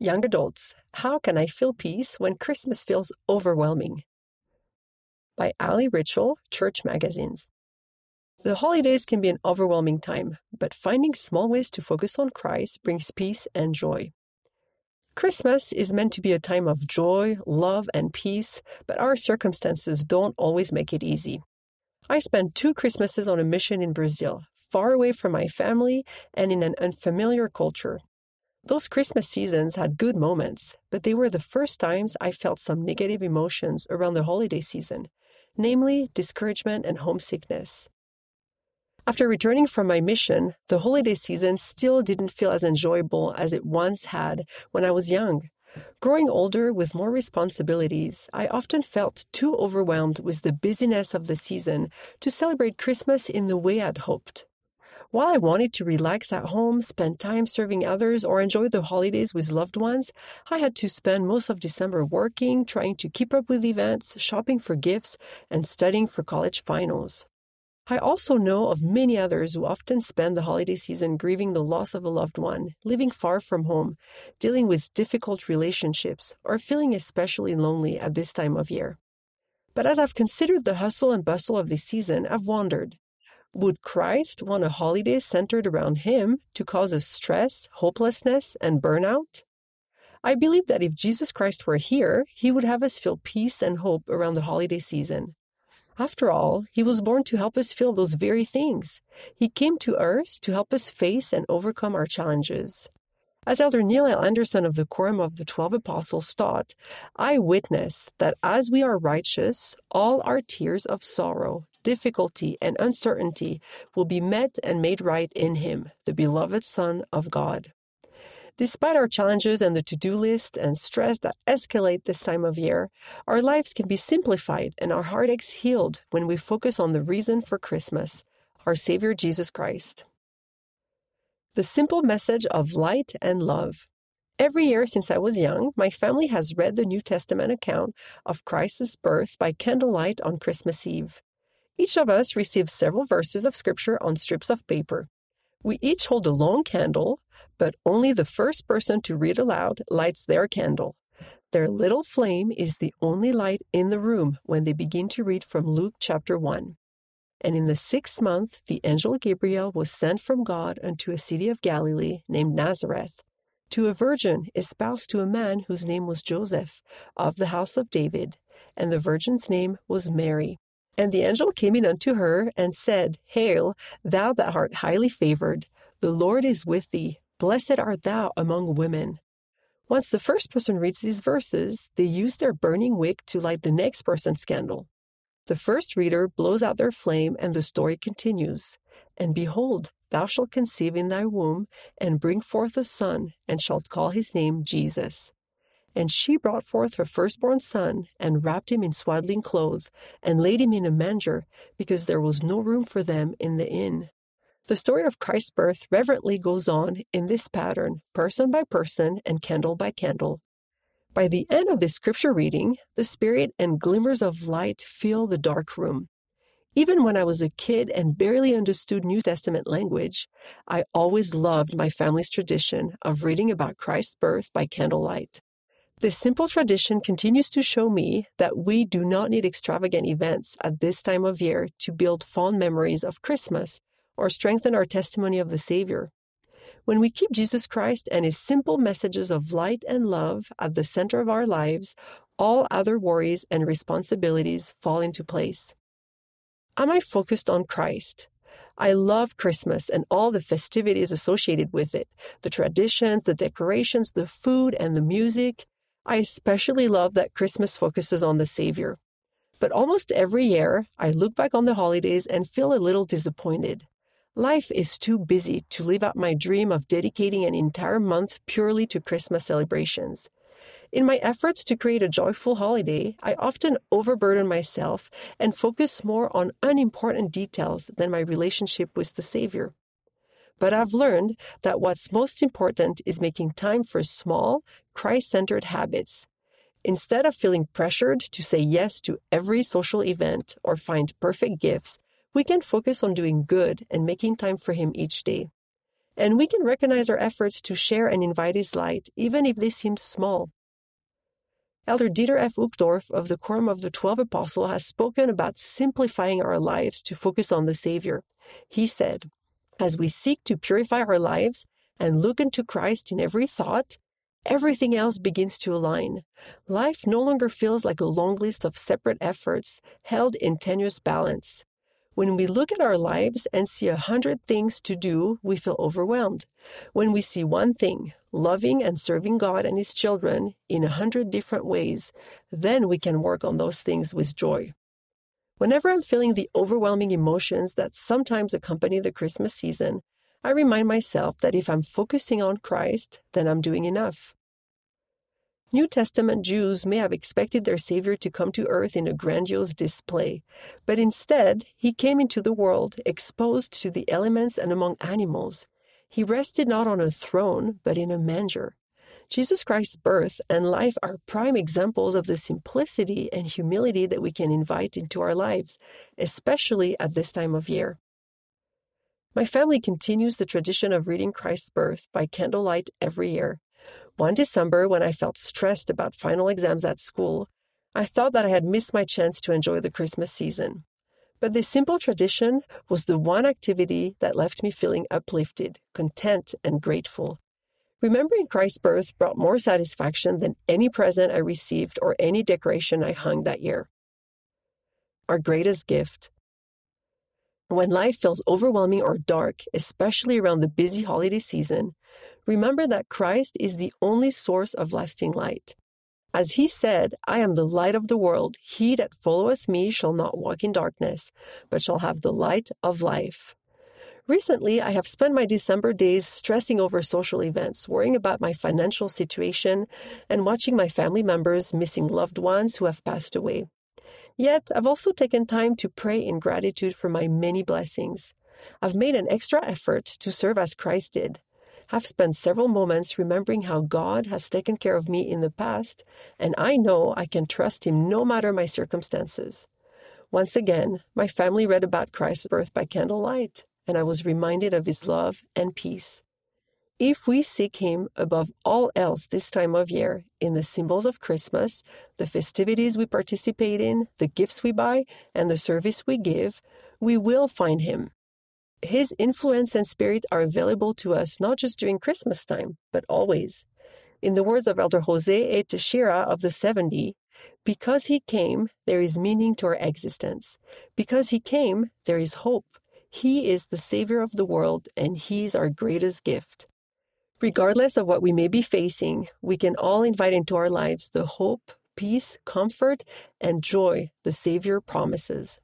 Young adults, how can I feel peace when Christmas feels overwhelming? By Ali Ritchell, Church Magazines. The holidays can be an overwhelming time, but finding small ways to focus on Christ brings peace and joy. Christmas is meant to be a time of joy, love, and peace, but our circumstances don't always make it easy. I spent two Christmases on a mission in Brazil, far away from my family and in an unfamiliar culture. Those Christmas seasons had good moments, but they were the first times I felt some negative emotions around the holiday season, namely discouragement and homesickness. After returning from my mission, the holiday season still didn't feel as enjoyable as it once had when I was young. Growing older with more responsibilities, I often felt too overwhelmed with the busyness of the season to celebrate Christmas in the way I'd hoped. While I wanted to relax at home, spend time serving others, or enjoy the holidays with loved ones, I had to spend most of December working, trying to keep up with events, shopping for gifts, and studying for college finals. I also know of many others who often spend the holiday season grieving the loss of a loved one, living far from home, dealing with difficult relationships, or feeling especially lonely at this time of year. But as I've considered the hustle and bustle of this season, I've wondered would Christ want a holiday centered around Him to cause us stress, hopelessness, and burnout? I believe that if Jesus Christ were here, He would have us feel peace and hope around the holiday season. After all, he was born to help us feel those very things. He came to earth to help us face and overcome our challenges. As Elder Neil L. Andersen of the Quorum of the Twelve Apostles taught, I witness that as we are righteous, all our tears of sorrow, difficulty, and uncertainty will be met and made right in Him, the beloved Son of God. Despite our challenges and the to do list and stress that escalate this time of year, our lives can be simplified and our heartaches healed when we focus on the reason for Christmas, our Savior Jesus Christ. The simple message of light and love. Every year since I was young, my family has read the New Testament account of Christ's birth by candlelight on Christmas Eve. Each of us receives several verses of scripture on strips of paper. We each hold a long candle, but only the first person to read aloud lights their candle. Their little flame is the only light in the room when they begin to read from Luke chapter 1. And in the sixth month, the angel Gabriel was sent from God unto a city of Galilee named Nazareth, to a virgin espoused to a man whose name was Joseph, of the house of David, and the virgin's name was Mary. And the angel came in unto her and said, Hail, thou that art highly favored, the Lord is with thee. Blessed art thou among women. Once the first person reads these verses, they use their burning wick to light the next person's candle. The first reader blows out their flame, and the story continues. And behold, thou shalt conceive in thy womb, and bring forth a son, and shalt call his name Jesus. And she brought forth her firstborn son, and wrapped him in swaddling clothes, and laid him in a manger, because there was no room for them in the inn. The story of Christ's birth reverently goes on in this pattern, person by person and candle by candle. By the end of this scripture reading, the Spirit and glimmers of light fill the dark room. Even when I was a kid and barely understood New Testament language, I always loved my family's tradition of reading about Christ's birth by candlelight. This simple tradition continues to show me that we do not need extravagant events at this time of year to build fond memories of Christmas or strengthen our testimony of the Savior. When we keep Jesus Christ and his simple messages of light and love at the center of our lives, all other worries and responsibilities fall into place. Am I focused on Christ? I love Christmas and all the festivities associated with it the traditions, the decorations, the food, and the music. I especially love that Christmas focuses on the Savior. But almost every year, I look back on the holidays and feel a little disappointed. Life is too busy to live out my dream of dedicating an entire month purely to Christmas celebrations. In my efforts to create a joyful holiday, I often overburden myself and focus more on unimportant details than my relationship with the Savior. But I've learned that what's most important is making time for small, Christ centered habits. Instead of feeling pressured to say yes to every social event or find perfect gifts, we can focus on doing good and making time for Him each day. and we can recognize our efforts to share and invite His light, even if they seem small. Elder Dieter F. Uchtdorf of the Quorum of the Twelve Apostles has spoken about simplifying our lives to focus on the Savior. He said, As we seek to purify our lives and look into Christ in every thought, everything else begins to align. Life no longer feels like a long list of separate efforts held in tenuous balance. When we look at our lives and see a hundred things to do, we feel overwhelmed. When we see one thing, loving and serving God and His children in a hundred different ways, then we can work on those things with joy. Whenever I'm feeling the overwhelming emotions that sometimes accompany the Christmas season, I remind myself that if I'm focusing on Christ, then I'm doing enough. New Testament Jews may have expected their Savior to come to earth in a grandiose display, but instead, he came into the world exposed to the elements and among animals. He rested not on a throne, but in a manger. Jesus Christ's birth and life are prime examples of the simplicity and humility that we can invite into our lives, especially at this time of year. My family continues the tradition of reading Christ's birth by candlelight every year. One December, when I felt stressed about final exams at school, I thought that I had missed my chance to enjoy the Christmas season. But this simple tradition was the one activity that left me feeling uplifted, content, and grateful. Remembering Christ's birth brought more satisfaction than any present I received or any decoration I hung that year. Our greatest gift. When life feels overwhelming or dark, especially around the busy holiday season, remember that Christ is the only source of lasting light. As he said, I am the light of the world. He that followeth me shall not walk in darkness, but shall have the light of life. Recently, I have spent my December days stressing over social events, worrying about my financial situation, and watching my family members missing loved ones who have passed away. Yet, I've also taken time to pray in gratitude for my many blessings. I've made an extra effort to serve as Christ did. I've spent several moments remembering how God has taken care of me in the past, and I know I can trust Him no matter my circumstances. Once again, my family read about Christ's birth by candlelight, and I was reminded of His love and peace. If we seek Him above all else this time of year, in the symbols of Christmas, the festivities we participate in, the gifts we buy, and the service we give, we will find Him. His influence and spirit are available to us not just during Christmas time, but always. In the words of Elder Jose E. Teixeira of the 70, because he came, there is meaning to our existence. Because he came, there is hope. He is the Savior of the world, and He's our greatest gift. Regardless of what we may be facing, we can all invite into our lives the hope, peace, comfort, and joy the Savior promises.